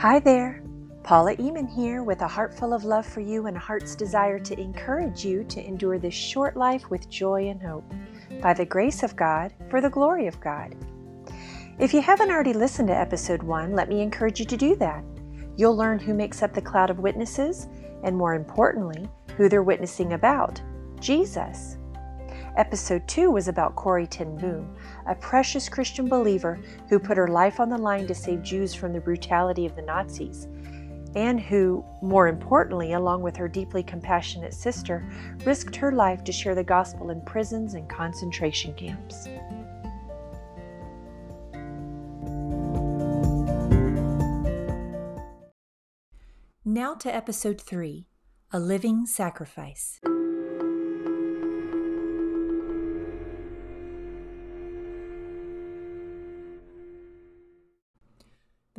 Hi there, Paula Eamon here with a heart full of love for you and a heart's desire to encourage you to endure this short life with joy and hope, by the grace of God, for the glory of God. If you haven't already listened to episode one, let me encourage you to do that. You'll learn who makes up the cloud of witnesses, and more importantly, who they're witnessing about Jesus. Episode 2 was about Corrie ten Boom, a precious Christian believer who put her life on the line to save Jews from the brutality of the Nazis, and who, more importantly, along with her deeply compassionate sister, risked her life to share the gospel in prisons and concentration camps. Now to episode 3 A Living Sacrifice.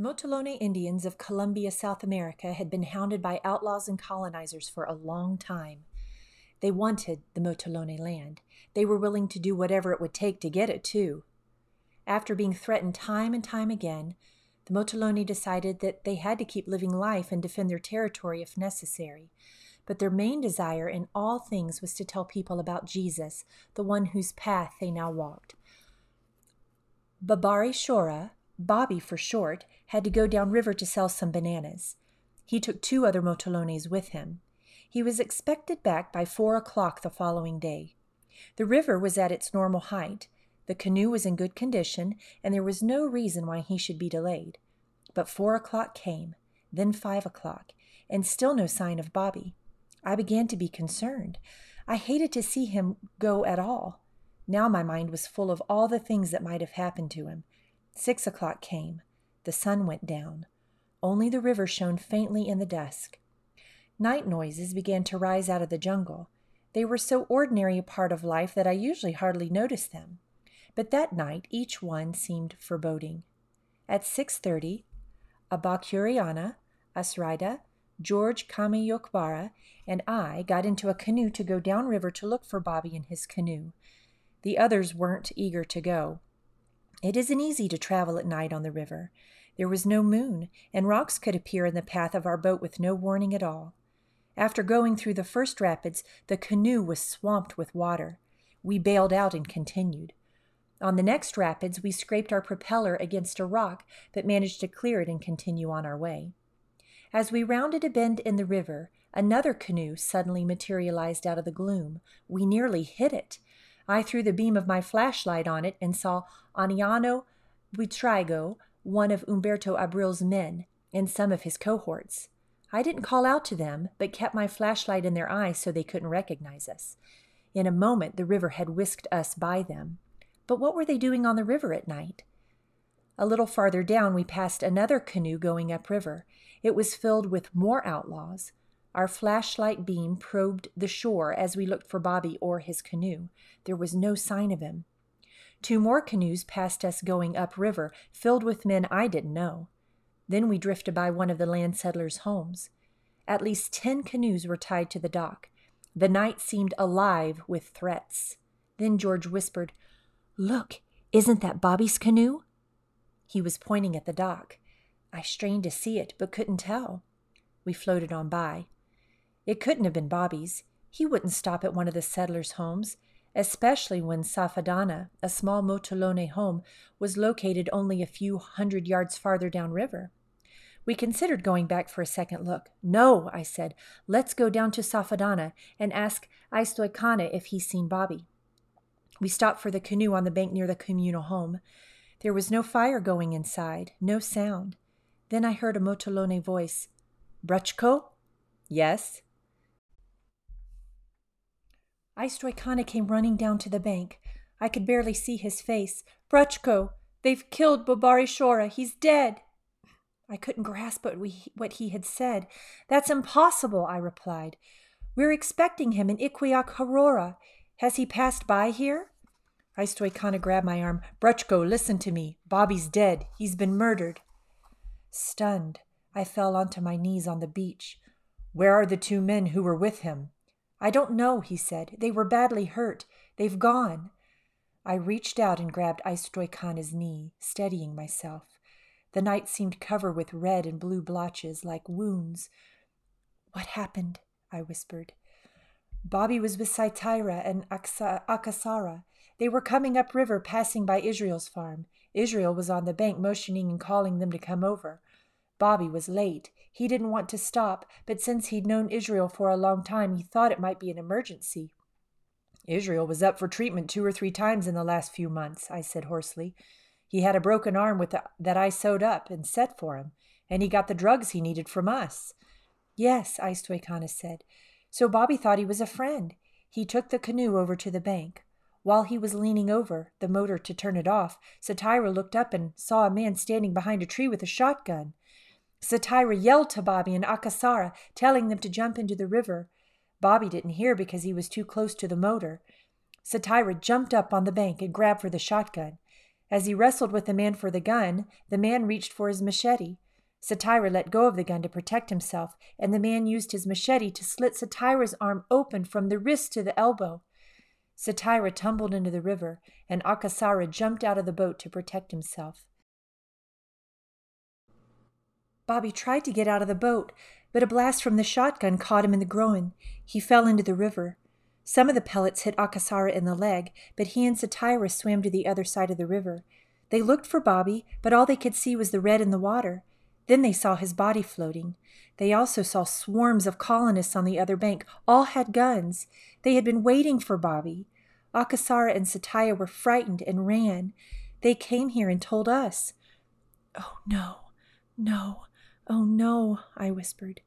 The Motilone Indians of Colombia, South America, had been hounded by outlaws and colonizers for a long time. They wanted the Motilone land. They were willing to do whatever it would take to get it, too. After being threatened time and time again, the Motilone decided that they had to keep living life and defend their territory if necessary. But their main desire in all things was to tell people about Jesus, the one whose path they now walked. Babari Shora, Bobby for short, had to go down river to sell some bananas. He took two other motilones with him. He was expected back by four o'clock the following day. The river was at its normal height. The canoe was in good condition, and there was no reason why he should be delayed. But four o'clock came, then five o'clock, and still no sign of Bobby. I began to be concerned. I hated to see him go at all. Now my mind was full of all the things that might have happened to him. Six o'clock came. The sun went down. Only the river shone faintly in the dusk. Night noises began to rise out of the jungle. They were so ordinary a part of life that I usually hardly noticed them. But that night each one seemed foreboding. At six thirty, Abakuriana, Asrida, George Kamiyokbara, and I got into a canoe to go downriver to look for Bobby and his canoe. The others weren't eager to go. It isn't easy to travel at night on the river. There was no moon, and rocks could appear in the path of our boat with no warning at all. After going through the first rapids, the canoe was swamped with water. We bailed out and continued. On the next rapids, we scraped our propeller against a rock, but managed to clear it and continue on our way. As we rounded a bend in the river, another canoe suddenly materialized out of the gloom. We nearly hit it. I threw the beam of my flashlight on it and saw Aniano Buitrago, one of Umberto Abril's men, and some of his cohorts. I didn't call out to them, but kept my flashlight in their eyes so they couldn't recognize us. In a moment, the river had whisked us by them. But what were they doing on the river at night? A little farther down, we passed another canoe going upriver. It was filled with more outlaws. Our flashlight beam probed the shore as we looked for Bobby or his canoe. There was no sign of him. Two more canoes passed us going upriver, filled with men I didn't know. Then we drifted by one of the land settlers' homes. At least ten canoes were tied to the dock. The night seemed alive with threats. Then George whispered, Look, isn't that Bobby's canoe? He was pointing at the dock. I strained to see it, but couldn't tell. We floated on by. It couldn't have been Bobby's. He wouldn't stop at one of the settlers' homes, especially when Safadana, a small Motilone home, was located only a few hundred yards farther downriver. We considered going back for a second look. No, I said, let's go down to Safadana and ask Aistoikana if he's seen Bobby. We stopped for the canoe on the bank near the communal home. There was no fire going inside, no sound. Then I heard a Motilone voice. Bruchko? Yes. Aistoikana came running down to the bank. I could barely see his face. Bruchko, they've killed Bobari Shora. He's dead. I couldn't grasp what, we, what he had said. That's impossible, I replied. We're expecting him in Aurora. Has he passed by here? Aistoikana grabbed my arm. Bruchko, listen to me. Bobby's dead. He's been murdered. Stunned, I fell onto my knees on the beach. Where are the two men who were with him? I don't know, he said. They were badly hurt. They've gone. I reached out and grabbed Aistoikana's knee, steadying myself. The night seemed covered with red and blue blotches like wounds. What happened? I whispered. Bobby was with Saitira and Akasara. They were coming upriver, passing by Israel's farm. Israel was on the bank, motioning and calling them to come over. Bobby was late. He didn't want to stop, but since he'd known Israel for a long time, he thought it might be an emergency. Israel was up for treatment two or three times in the last few months, I said hoarsely. He had a broken arm with the, that I sewed up and set for him, and he got the drugs he needed from us. Yes, Aistoikana said. So Bobby thought he was a friend. He took the canoe over to the bank. While he was leaning over the motor to turn it off, Satira looked up and saw a man standing behind a tree with a shotgun. Satira yelled to Bobby and Akasara, telling them to jump into the river. Bobby didn't hear because he was too close to the motor. Satira jumped up on the bank and grabbed for the shotgun. As he wrestled with the man for the gun, the man reached for his machete. Satira let go of the gun to protect himself, and the man used his machete to slit Satira's arm open from the wrist to the elbow. Satira tumbled into the river, and Akasara jumped out of the boat to protect himself. Bobby tried to get out of the boat, but a blast from the shotgun caught him in the groin. He fell into the river. Some of the pellets hit Akasara in the leg, but he and Satira swam to the other side of the river. They looked for Bobby, but all they could see was the red in the water. Then they saw his body floating. They also saw swarms of colonists on the other bank. All had guns. They had been waiting for Bobby. Akasara and Satya were frightened and ran. They came here and told us. Oh, no, no, Oh no, I whispered.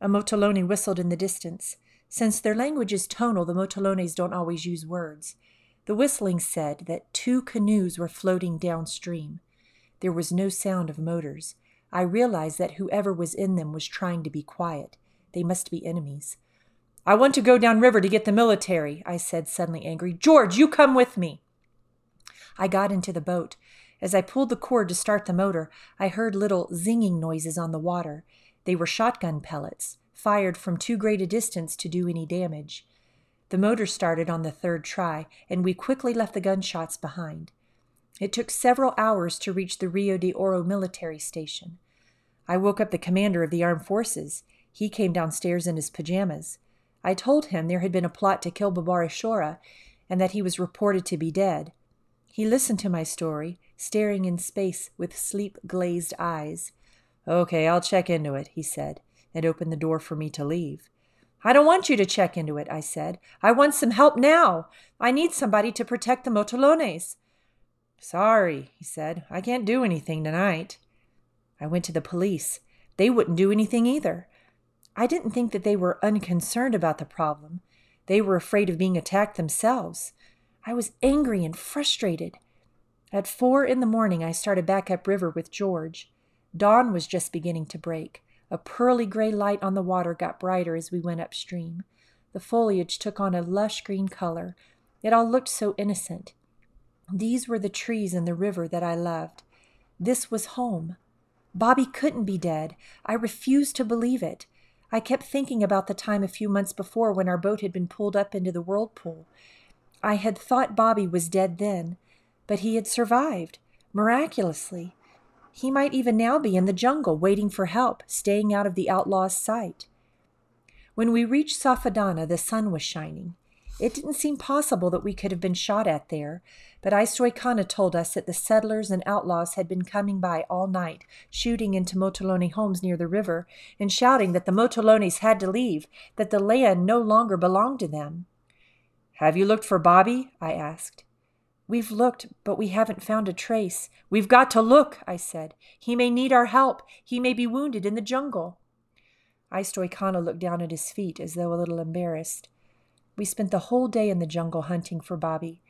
A Motilone whistled in the distance. Since their language is tonal, the Motilones don't always use words. The whistling said that two canoes were floating downstream. There was no sound of motors. I realized that whoever was in them was trying to be quiet. They must be enemies. I want to go downriver to get the military, I said, suddenly angry. George, you come with me. I got into the boat. As I pulled the cord to start the motor, I heard little zinging noises on the water. They were shotgun pellets, fired from too great a distance to do any damage. The motor started on the third try, and we quickly left the gunshots behind. It took several hours to reach the Rio de Oro military station. I woke up the commander of the armed forces. He came downstairs in his pajamas. I told him there had been a plot to kill Babara Shora and that he was reported to be dead. He listened to my story, staring in space with sleep glazed eyes. Okay, I'll check into it, he said, and opened the door for me to leave. I don't want you to check into it, I said. I want some help now. I need somebody to protect the Motilones. Sorry, he said. I can't do anything tonight. I went to the police. They wouldn't do anything either. I didn't think that they were unconcerned about the problem. They were afraid of being attacked themselves. I was angry and frustrated. At four in the morning, I started back upriver with George. Dawn was just beginning to break. A pearly gray light on the water got brighter as we went upstream. The foliage took on a lush green color. It all looked so innocent. These were the trees and the river that I loved. This was home. Bobby couldn't be dead. I refused to believe it. I kept thinking about the time a few months before when our boat had been pulled up into the whirlpool. I had thought Bobby was dead then, but he had survived, miraculously. He might even now be in the jungle waiting for help, staying out of the outlaw's sight. When we reached Safadana, the sun was shining. It didn't seem possible that we could have been shot at there, but Aistoikana told us that the settlers and outlaws had been coming by all night, shooting into Motilone homes near the river, and shouting that the Motilones had to leave, that the land no longer belonged to them. Have you looked for Bobby? I asked. We've looked, but we haven't found a trace. We've got to look, I said. He may need our help. He may be wounded in the jungle. Aistoikana looked down at his feet as though a little embarrassed. We spent the whole day in the jungle hunting for Bobby.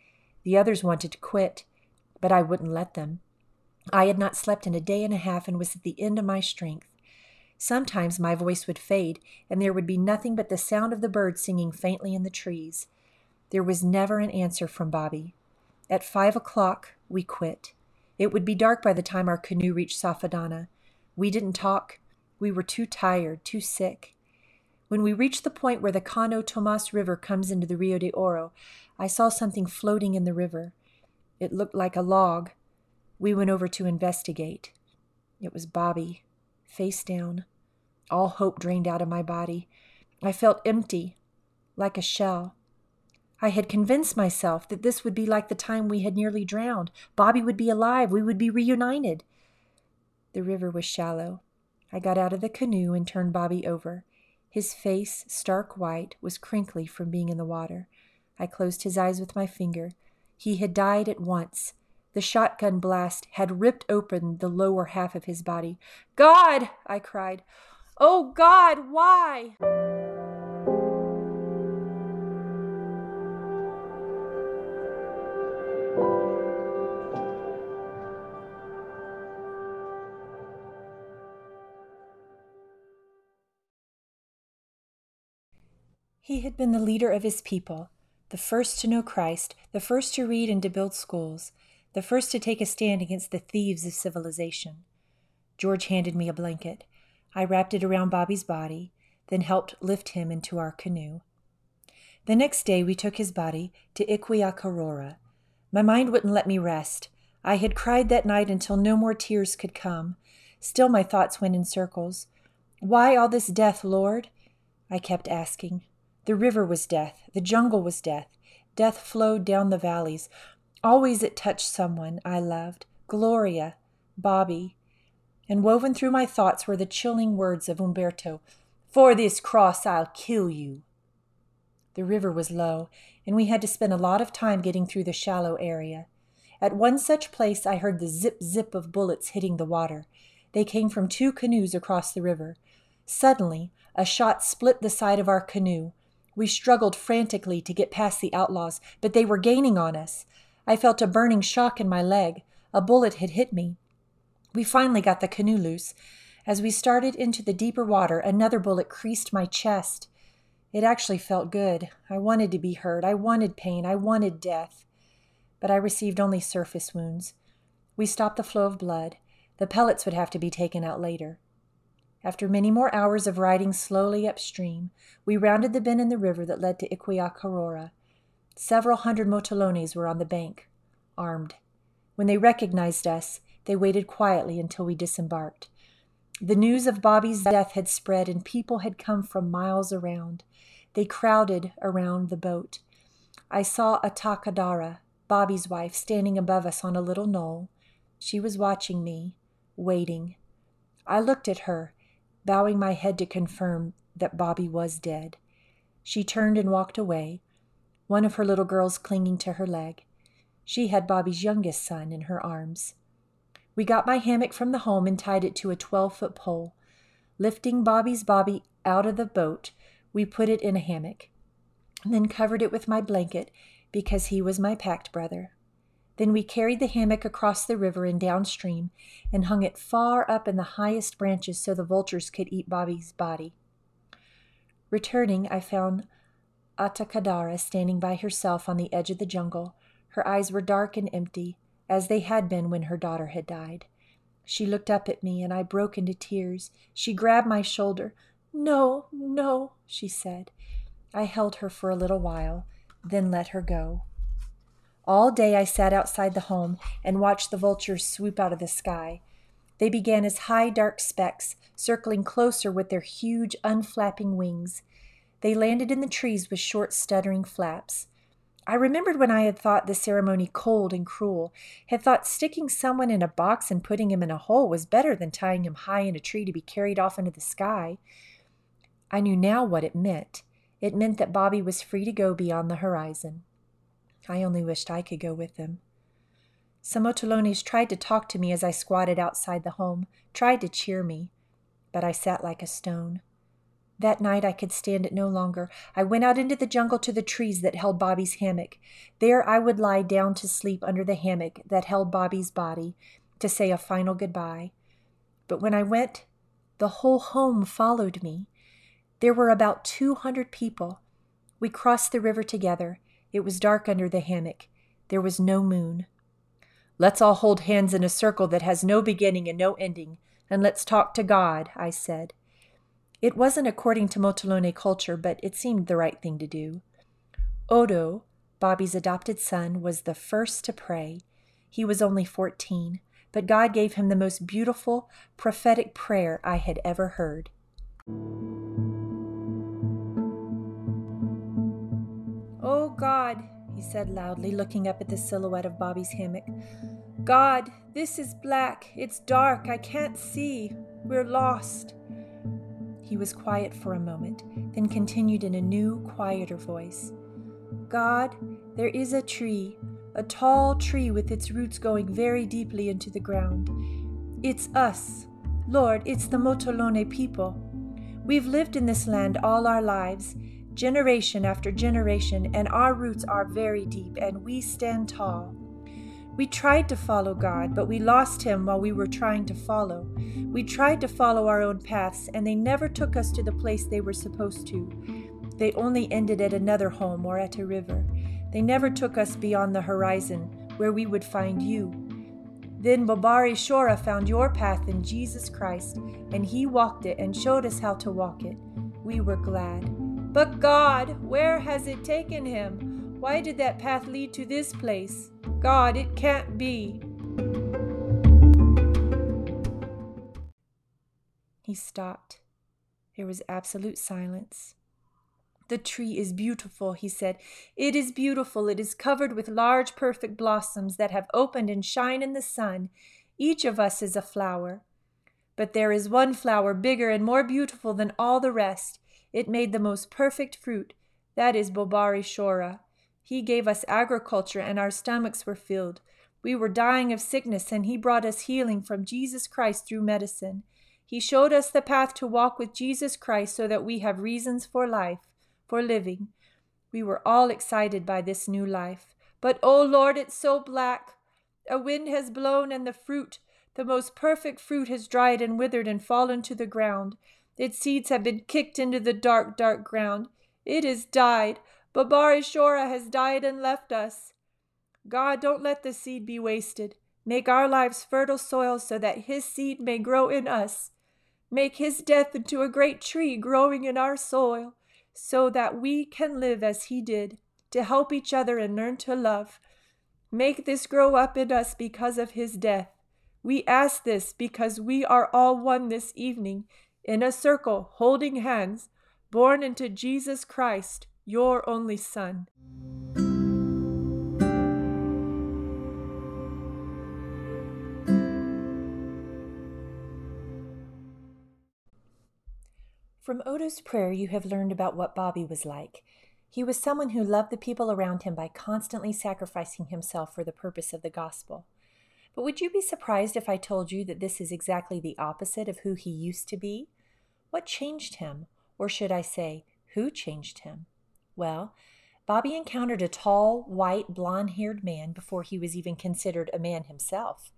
The others wanted to quit, but I wouldn't let them. I had not slept in a day and a half and was at the end of my strength. Sometimes my voice would fade, and there would be nothing but the sound of the birds singing faintly in the trees. There was never an answer from Bobby. At five o'clock, we quit. It would be dark by the time our canoe reached Safadana. We didn't talk. We were too tired, too sick. When we reached the point where the Cano Tomas River comes into the Rio de Oro, I saw something floating in the river. It looked like a log. We went over to investigate. It was Bobby, face down. All hope drained out of my body. I felt empty, like a shell. I had convinced myself that this would be like the time we had nearly drowned. Bobby would be alive. We would be reunited. The river was shallow. I got out of the canoe and turned Bobby over. His face, stark white, was crinkly from being in the water. I closed his eyes with my finger. He had died at once. The shotgun blast had ripped open the lower half of his body. God! I cried. Oh, God, why? He had been the leader of his people, the first to know Christ, the first to read and to build schools, the first to take a stand against the thieves of civilization. George handed me a blanket. I wrapped it around Bobby's body, then helped lift him into our canoe. The next day we took his body to Iquiakarora. My mind wouldn't let me rest. I had cried that night until no more tears could come. Still my thoughts went in circles. Why all this death, Lord? I kept asking. The river was death, the jungle was death. Death flowed down the valleys. Always it touched someone I loved Gloria, Bobby. And woven through my thoughts were the chilling words of Umberto For this cross I'll kill you. The river was low, and we had to spend a lot of time getting through the shallow area. At one such place, I heard the zip zip of bullets hitting the water. They came from two canoes across the river. Suddenly, a shot split the side of our canoe. We struggled frantically to get past the outlaws, but they were gaining on us. I felt a burning shock in my leg. A bullet had hit me. We finally got the canoe loose. As we started into the deeper water, another bullet creased my chest. It actually felt good. I wanted to be hurt. I wanted pain. I wanted death. But I received only surface wounds. We stopped the flow of blood. The pellets would have to be taken out later. After many more hours of riding slowly upstream, we rounded the bend in the river that led to Iquiakarora. Several hundred Motilones were on the bank, armed. When they recognized us, they waited quietly until we disembarked. The news of Bobby's death had spread, and people had come from miles around. They crowded around the boat. I saw Atakadara, Bobby's wife, standing above us on a little knoll. She was watching me, waiting. I looked at her bowing my head to confirm that Bobby was dead. She turned and walked away, one of her little girls clinging to her leg. She had Bobby's youngest son in her arms. We got my hammock from the home and tied it to a 12 foot pole. Lifting Bobby's Bobby out of the boat, we put it in a hammock, and then covered it with my blanket because he was my pact brother. Then we carried the hammock across the river and downstream and hung it far up in the highest branches so the vultures could eat Bobby's body. Returning, I found Atakadara standing by herself on the edge of the jungle. Her eyes were dark and empty, as they had been when her daughter had died. She looked up at me, and I broke into tears. She grabbed my shoulder. No, no, she said. I held her for a little while, then let her go. All day I sat outside the home and watched the vultures swoop out of the sky. They began as high, dark specks, circling closer with their huge, unflapping wings. They landed in the trees with short, stuttering flaps. I remembered when I had thought the ceremony cold and cruel, had thought sticking someone in a box and putting him in a hole was better than tying him high in a tree to be carried off into the sky. I knew now what it meant. It meant that Bobby was free to go beyond the horizon. I only wished I could go with them. Some Motilones tried to talk to me as I squatted outside the home, tried to cheer me, but I sat like a stone. That night I could stand it no longer. I went out into the jungle to the trees that held Bobby's hammock. There I would lie down to sleep under the hammock that held Bobby's body to say a final goodbye. But when I went, the whole home followed me. There were about two hundred people. We crossed the river together. It was dark under the hammock. There was no moon. Let's all hold hands in a circle that has no beginning and no ending, and let's talk to God, I said. It wasn't according to Motilone culture, but it seemed the right thing to do. Odo, Bobby's adopted son, was the first to pray. He was only 14. but God gave him the most beautiful prophetic prayer I had ever heard. God, he said loudly, looking up at the silhouette of Bobby's hammock. God, this is black. It's dark. I can't see. We're lost. He was quiet for a moment, then continued in a new, quieter voice God, there is a tree, a tall tree with its roots going very deeply into the ground. It's us. Lord, it's the Motilone people. We've lived in this land all our lives, generation after generation, and our roots are very deep, and we stand tall. We tried to follow God, but we lost Him while we were trying to follow. We tried to follow our own paths, and they never took us to the place they were supposed to. They only ended at another home or at a river. They never took us beyond the horizon, where we would find you. Then Babari Shora found your path in Jesus Christ, and He walked it and showed us how to walk it. We were glad. But God, where has it taken him? Why did that path lead to this place? God, it can't be. He stopped. There was absolute silence. The tree is beautiful, he said. It is beautiful. It is covered with large, perfect blossoms that have opened and shine in the sun. Each of us is a flower. But there is one flower bigger and more beautiful than all the rest. It made the most perfect fruit. That is Bobari Shora. He gave us agriculture, and our stomachs were filled. We were dying of sickness, and He brought us healing from Jesus Christ through medicine. He showed us the path to walk with Jesus Christ so that we have reasons for life, for living. We were all excited by this new life. But, oh Lord, it's so black. A wind has blown, and the fruit, the most perfect fruit, has dried and withered and fallen to the ground. Its seeds have been kicked into the dark, dark ground. It has died. Babari Shora has died and left us. God, don't let the seed be wasted. Make our lives fertile soil so that his seed may grow in us. Make his death into a great tree growing in our soil, so that we can live as he did, to help each other and learn to love. Make this grow up in us because of his death. We ask this because we are all one this evening, in a circle, holding hands, born into Jesus Christ your only Son. From Odo's prayer, you have learned about what Bobby was like. He was someone who loved the people around him by constantly sacrificing himself for the purpose of the gospel. But would you be surprised if I told you that this is exactly the opposite of who he used to be? What changed him? Or should I say, who changed him? Well, Bobby encountered a tall, white, blond haired man before he was even considered a man himself.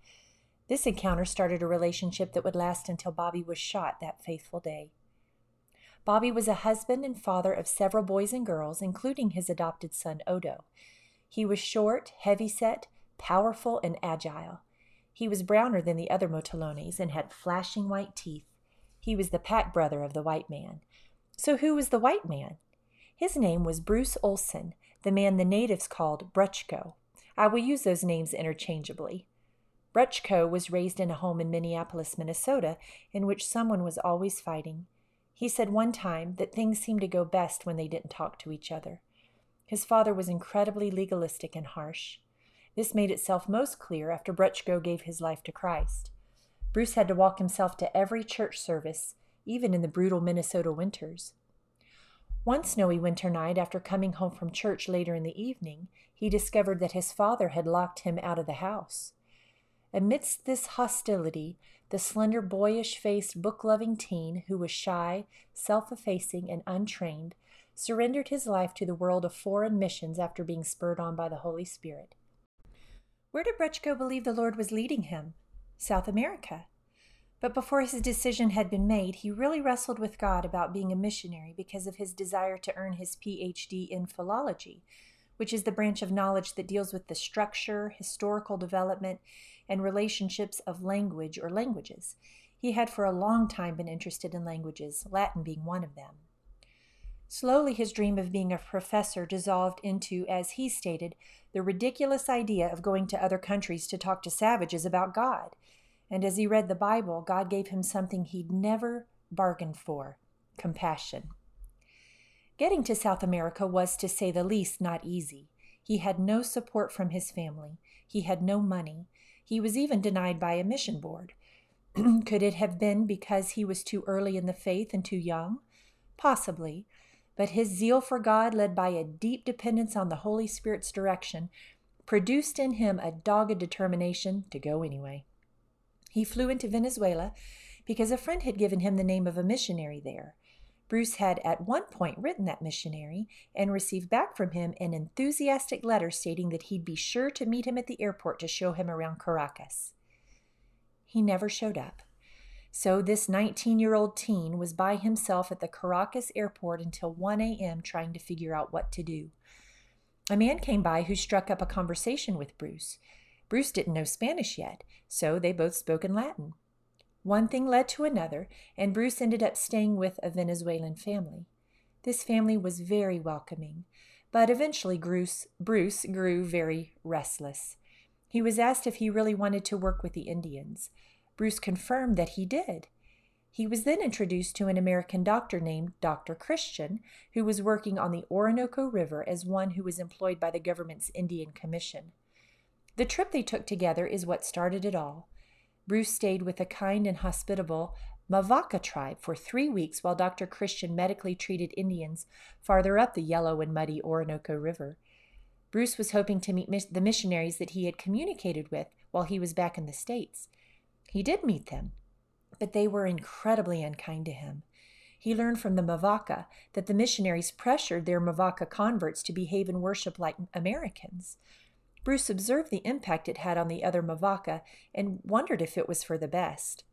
This encounter started a relationship that would last until Bobby was shot that faithful day. Bobby was a husband and father of several boys and girls, including his adopted son Odo. He was short, heavy-set, powerful, and agile. He was browner than the other Motilones and had flashing white teeth. He was the pack brother of the white man. So who was the white man? His name was Bruce Olson, the man the natives called Bruchko. I will use those names interchangeably. Bruchko was raised in a home in Minneapolis, Minnesota, in which someone was always fighting. He said one time that things seemed to go best when they didn't talk to each other. His father was incredibly legalistic and harsh. This made itself most clear after Bruchko gave his life to Christ. Bruce had to walk himself to every church service, even in the brutal Minnesota winters. One snowy winter night, after coming home from church later in the evening, he discovered that his father had locked him out of the house. Amidst this hostility, the slender, boyish faced, book loving teen, who was shy, self effacing, and untrained, surrendered his life to the world of foreign missions after being spurred on by the Holy Spirit. Where did Bruchko believe the Lord was leading him? South America. But before his decision had been made, he really wrestled with God about being a missionary because of his desire to earn his PhD in philology, which is the branch of knowledge that deals with the structure, historical development, and relationships of language or languages. He had for a long time been interested in languages, Latin being one of them. Slowly, his dream of being a professor dissolved into, as he stated, the ridiculous idea of going to other countries to talk to savages about God. And as he read the Bible, God gave him something he'd never bargained for compassion. Getting to South America was, to say the least, not easy. He had no support from his family. He had no money. He was even denied by a mission board. Could it have been because he was too early in the faith and too young? Possibly but his zeal for God, led by a deep dependence on the Holy Spirit's direction, produced in him a dogged determination to go anyway. He flew into Venezuela because a friend had given him the name of a missionary there. Bruce had at one point written that missionary and received back from him an enthusiastic letter stating that he'd be sure to meet him at the airport to show him around Caracas. He never showed up. So this 19 year old teen was by himself at the Caracas airport until 1 a.m. trying to figure out what to do. A man came by who struck up a conversation with Bruce. Bruce didn't know Spanish yet, so they both spoke in Latin. One thing led to another, and Bruce ended up staying with a Venezuelan family. This family was very welcoming, but eventually Bruce, Bruce grew very restless. He was asked if he really wanted to work with the Indians. Bruce confirmed that he did. He was then introduced to an American doctor named Dr. Christian, who was working on the Orinoco River as one who was employed by the government's Indian Commission. The trip they took together is what started it all. Bruce stayed with a kind and hospitable Mavaca tribe for three weeks while Dr. Christian medically treated Indians farther up the yellow and muddy Orinoco River. Bruce was hoping to meet the missionaries that he had communicated with while he was back in the States. He did meet them, but they were incredibly unkind to him. He learned from the Mavaca that the missionaries pressured their Mavaca converts to behave and worship like Americans. Bruce observed the impact it had on the other Mavaca and wondered if it was for the best.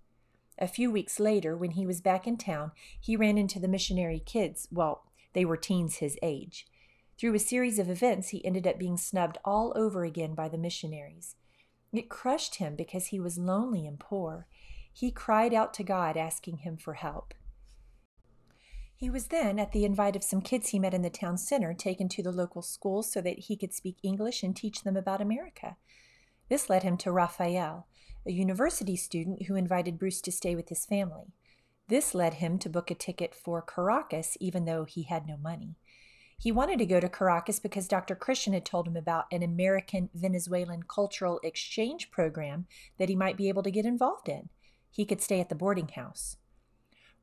A few weeks later, when he was back in town, he ran into the missionary kids. Well, they were teens his age. Through a series of events, he ended up being snubbed all over again by the missionaries. It crushed him because he was lonely and poor. He cried out to God, asking him for help. He was then, at the invite of some kids he met in the town center, taken to the local school so that he could speak English and teach them about America. This led him to Raphael, a university student who invited Bruce to stay with his family. This led him to book a ticket for Caracas, even though he had no money. He wanted to go to Caracas because Dr. Christian had told him about an American Venezuelan cultural exchange program that he might be able to get involved in. He could stay at the boarding house.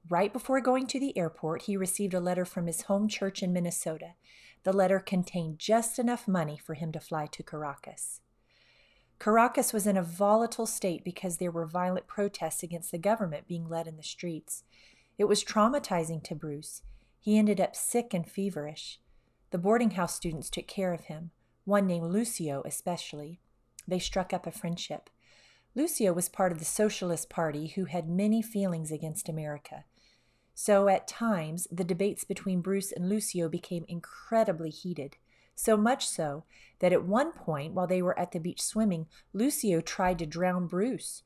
Right before going to the airport, he received a letter from his home church in Minnesota. The letter contained just enough money for him to fly to Caracas. Caracas was in a volatile state because there were violent protests against the government being led in the streets. It was traumatizing to Bruce. He ended up sick and feverish. The boarding house students took care of him, one named Lucio especially. They struck up a friendship. Lucio was part of the Socialist Party who had many feelings against America. So at times, the debates between Bruce and Lucio became incredibly heated. So much so that at one point, while they were at the beach swimming, Lucio tried to drown Bruce.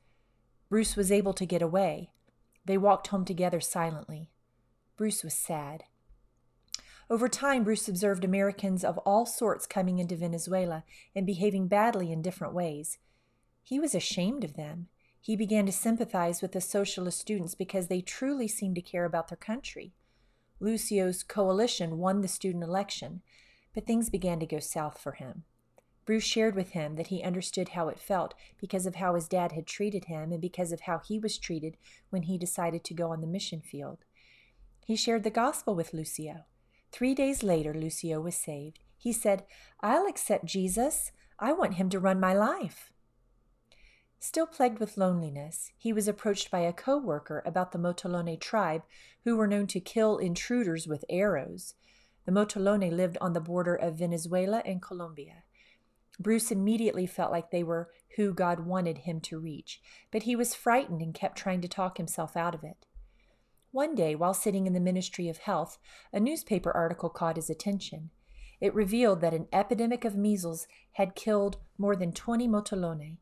Bruce was able to get away. They walked home together silently. Bruce was sad. Over time, Bruce observed Americans of all sorts coming into Venezuela and behaving badly in different ways. He was ashamed of them. He began to sympathize with the socialist students because they truly seemed to care about their country. Lucio's coalition won the student election, but things began to go south for him. Bruce shared with him that he understood how it felt because of how his dad had treated him and because of how he was treated when he decided to go on the mission field. He shared the gospel with Lucio. Three days later, Lucio was saved. He said, I'll accept Jesus. I want him to run my life. Still plagued with loneliness, he was approached by a co worker about the Motilone tribe, who were known to kill intruders with arrows. The Motilone lived on the border of Venezuela and Colombia. Bruce immediately felt like they were who God wanted him to reach, but he was frightened and kept trying to talk himself out of it. One day, while sitting in the Ministry of Health, a newspaper article caught his attention. It revealed that an epidemic of measles had killed more than 20 Motilone.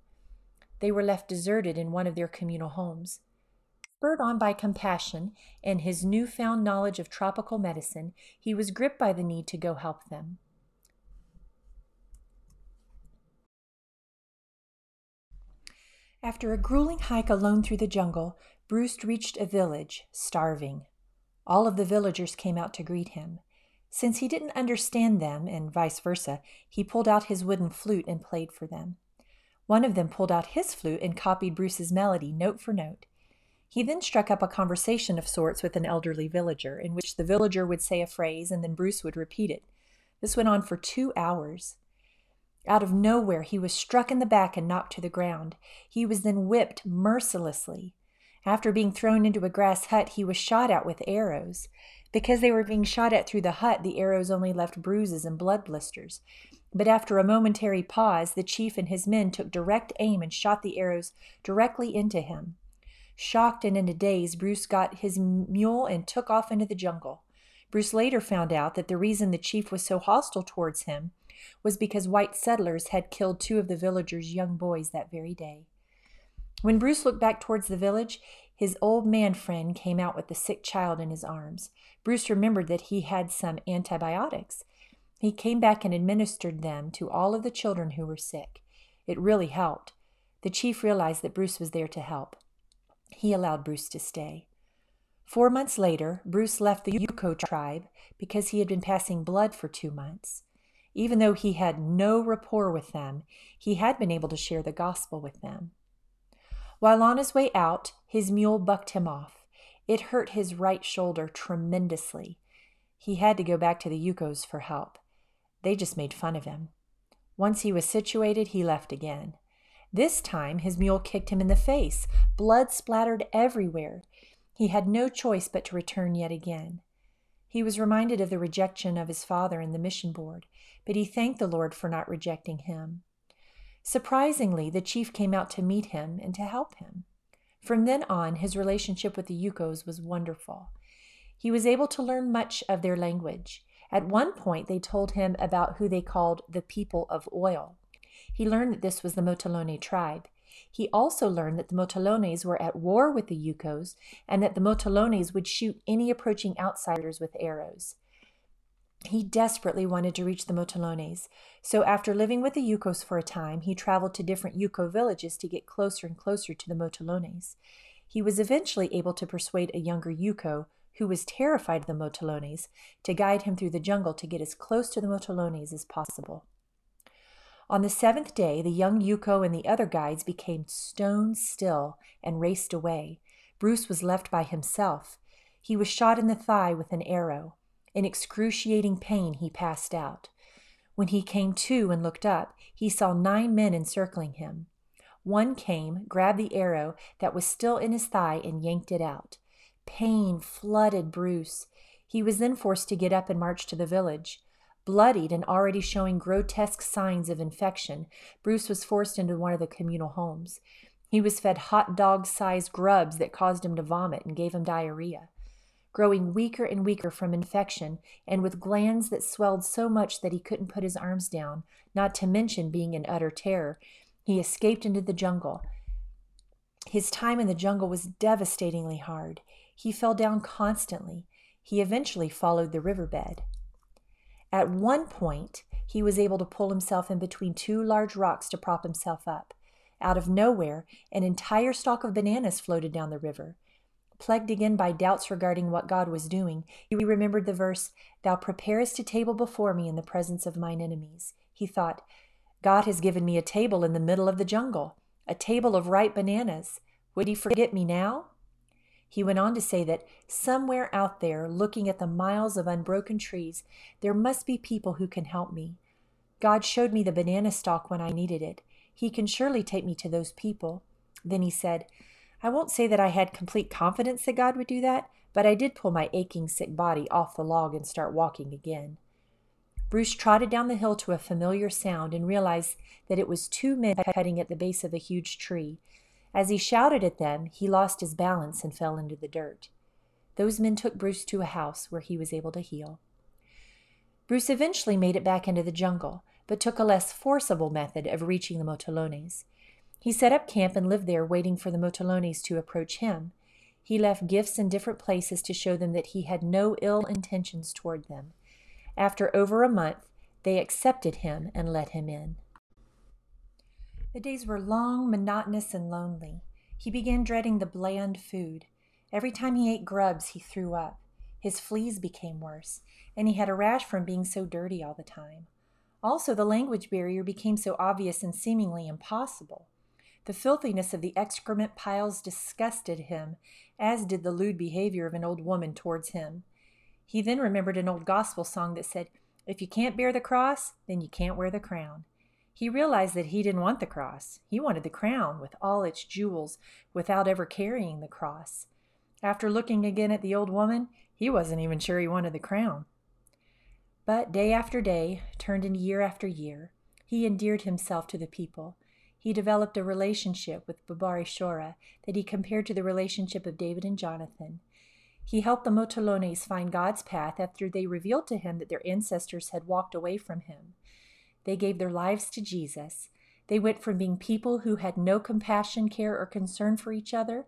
They were left deserted in one of their communal homes. Spurred on by compassion and his newfound knowledge of tropical medicine, he was gripped by the need to go help them. After a grueling hike alone through the jungle, Bruce reached a village, starving. All of the villagers came out to greet him. Since he didn't understand them, and vice versa, he pulled out his wooden flute and played for them. One of them pulled out his flute and copied Bruce's melody note for note. He then struck up a conversation of sorts with an elderly villager, in which the villager would say a phrase and then Bruce would repeat it. This went on for two hours. Out of nowhere, he was struck in the back and knocked to the ground. He was then whipped mercilessly. After being thrown into a grass hut, he was shot at with arrows. Because they were being shot at through the hut, the arrows only left bruises and blood blisters. But after a momentary pause, the chief and his men took direct aim and shot the arrows directly into him. Shocked and in a daze, Bruce got his mule and took off into the jungle. Bruce later found out that the reason the chief was so hostile towards him was because white settlers had killed two of the villagers' young boys that very day. When Bruce looked back towards the village, his old man friend came out with the sick child in his arms. Bruce remembered that he had some antibiotics. He came back and administered them to all of the children who were sick. It really helped. The chief realized that Bruce was there to help. He allowed Bruce to stay. Four months later, Bruce left the Yuko tribe because he had been passing blood for two months. Even though he had no rapport with them, he had been able to share the gospel with them. While on his way out, his mule bucked him off. It hurt his right shoulder tremendously. He had to go back to the Yukos for help. They just made fun of him. Once he was situated, he left again. This time, his mule kicked him in the face. Blood splattered everywhere. He had no choice but to return yet again. He was reminded of the rejection of his father in the mission board, but he thanked the Lord for not rejecting him. Surprisingly, the chief came out to meet him and to help him. From then on, his relationship with the Yukos was wonderful. He was able to learn much of their language. At one point, they told him about who they called the people of oil. He learned that this was the Motilone tribe. He also learned that the Motilones were at war with the Yukos and that the Motilones would shoot any approaching outsiders with arrows. He desperately wanted to reach the Motilones, so after living with the Yukos for a time, he traveled to different Yuko villages to get closer and closer to the Motilones. He was eventually able to persuade a younger Yuko, who was terrified of the Motilones, to guide him through the jungle to get as close to the Motilones as possible. On the seventh day, the young Yuko and the other guides became stone still and raced away. Bruce was left by himself. He was shot in the thigh with an arrow. In excruciating pain, he passed out. When he came to and looked up, he saw nine men encircling him. One came, grabbed the arrow that was still in his thigh, and yanked it out. Pain flooded Bruce. He was then forced to get up and march to the village. Bloodied and already showing grotesque signs of infection, Bruce was forced into one of the communal homes. He was fed hot dog sized grubs that caused him to vomit and gave him diarrhea growing weaker and weaker from infection, and with glands that swelled so much that he couldn't put his arms down, not to mention being in utter terror. He escaped into the jungle. His time in the jungle was devastatingly hard. He fell down constantly. He eventually followed the riverbed. At one point, he was able to pull himself in between two large rocks to prop himself up. Out of nowhere, an entire stalk of bananas floated down the river. Plagued again by doubts regarding what God was doing, he remembered the verse, Thou preparest a table before me in the presence of mine enemies. He thought, God has given me a table in the middle of the jungle, a table of ripe bananas. Would he forget me now? He went on to say that somewhere out there, looking at the miles of unbroken trees, there must be people who can help me. God showed me the banana stalk when I needed it. He can surely take me to those people. Then he said, I won't say that I had complete confidence that God would do that, but I did pull my aching, sick body off the log and start walking again. Bruce trotted down the hill to a familiar sound and realized that it was two men cutting at the base of a huge tree. As he shouted at them, he lost his balance and fell into the dirt. Those men took Bruce to a house where he was able to heal. Bruce eventually made it back into the jungle, but took a less forcible method of reaching the Motilones. He set up camp and lived there, waiting for the Motilones to approach him. He left gifts in different places to show them that he had no ill intentions toward them. After over a month, they accepted him and let him in. The days were long, monotonous, and lonely. He began dreading the bland food. Every time he ate grubs, he threw up. His fleas became worse, and he had a rash from being so dirty all the time. Also, the language barrier became so obvious and seemingly impossible. The filthiness of the excrement piles disgusted him, as did the lewd behavior of an old woman towards him. He then remembered an old gospel song that said, If you can't bear the cross, then you can't wear the crown. He realized that he didn't want the cross. He wanted the crown with all its jewels without ever carrying the cross. After looking again at the old woman, he wasn't even sure he wanted the crown. But day after day, turned into year after year, he endeared himself to the people. He developed a relationship with Babari Shora that he compared to the relationship of David and Jonathan. He helped the Motilones find God's path after they revealed to him that their ancestors had walked away from him. They gave their lives to Jesus. They went from being people who had no compassion, care, or concern for each other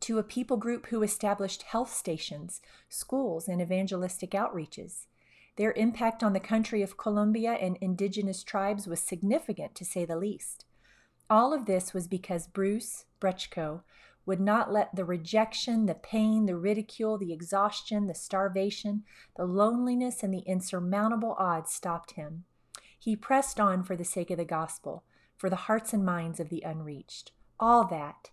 to a people group who established health stations, schools, and evangelistic outreaches. Their impact on the country of Colombia and indigenous tribes was significant, to say the least. All of this was because Bruce Bruchko would not let the rejection, the pain, the ridicule, the exhaustion, the starvation, the loneliness, and the insurmountable odds stop him. He pressed on for the sake of the gospel, for the hearts and minds of the unreached. All that.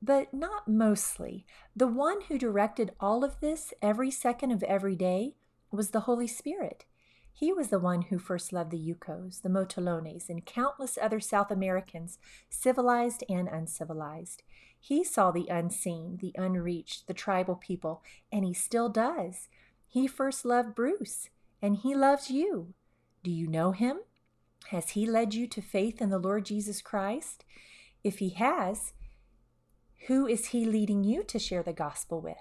But not mostly. The one who directed all of this every second of every day was the Holy Spirit. He was the one who first loved the Yucos, the Motilones, and countless other South Americans, civilized and uncivilized. He saw the unseen, the unreached, the tribal people, and he still does. He first loved Bruce, and he loves you. Do you know him? Has he led you to faith in the Lord Jesus Christ? If he has, who is he leading you to share the gospel with?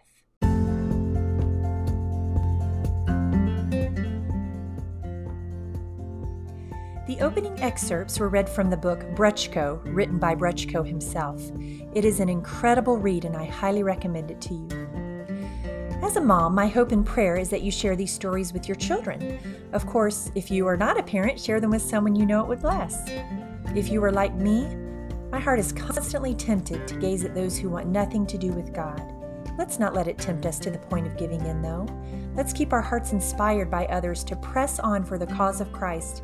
Opening excerpts were read from the book Bruchko, written by Bruchko himself. It is an incredible read, and I highly recommend it to you. As a mom, my hope and prayer is that you share these stories with your children. Of course, if you are not a parent, share them with someone you know it would bless. If you are like me, my heart is constantly tempted to gaze at those who want nothing to do with God. Let's not let it tempt us to the point of giving in, though. Let's keep our hearts inspired by others to press on for the cause of Christ.